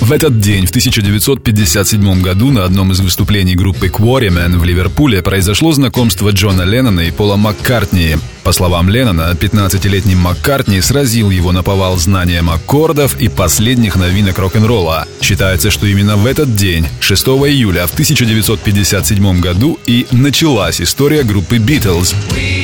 В этот день, в 1957 году, на одном из выступлений группы Quarrymen в Ливерпуле произошло знакомство Джона Леннона и Пола Маккартни. По словам Леннона, 15-летний Маккартни сразил его на повал знанием аккордов и последних новинок рок-н-ролла. Считается, что именно в этот день, 6 июля в 1957 году, и началась история группы Beatles. We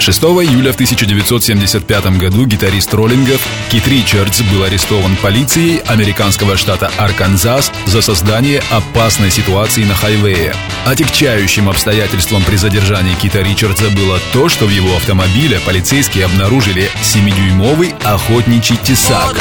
6 июля в 1975 году гитарист роллингов Кит Ричардс был арестован полицией американского штата Арканзас за создание опасной ситуации на хайвее. Отягчающим обстоятельством при задержании Кита Ричардса было то, что в его автомобиле полицейские обнаружили 7-дюймовый охотничий тесак.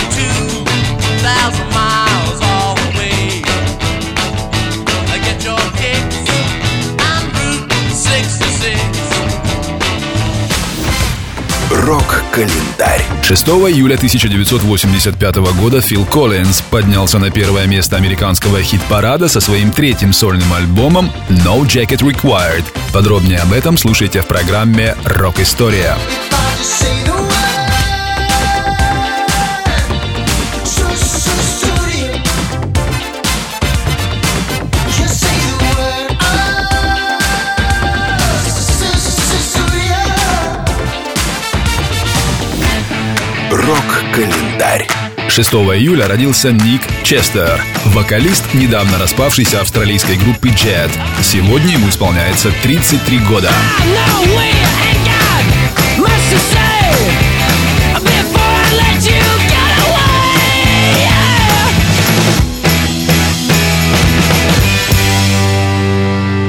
Рок-календарь. 6 июля 1985 года Фил Коллинз поднялся на первое место американского хит-парада со своим третьим сольным альбомом No Jacket Required. Подробнее об этом слушайте в программе «Рок-история». Рок-календарь. 6 июля родился Ник Честер, вокалист недавно распавшейся австралийской группы Jet. Сегодня ему исполняется 33 года. know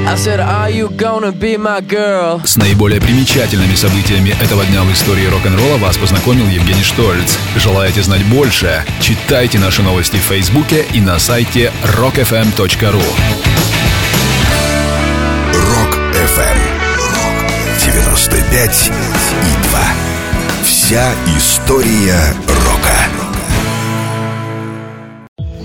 I said, Are you gonna be my girl? С наиболее примечательными событиями этого дня в истории рок-н-ролла вас познакомил Евгений Штольц. Желаете знать больше? Читайте наши новости в Фейсбуке и на сайте rockfm.ru. Рок FM. 95 и 2. Вся история рока.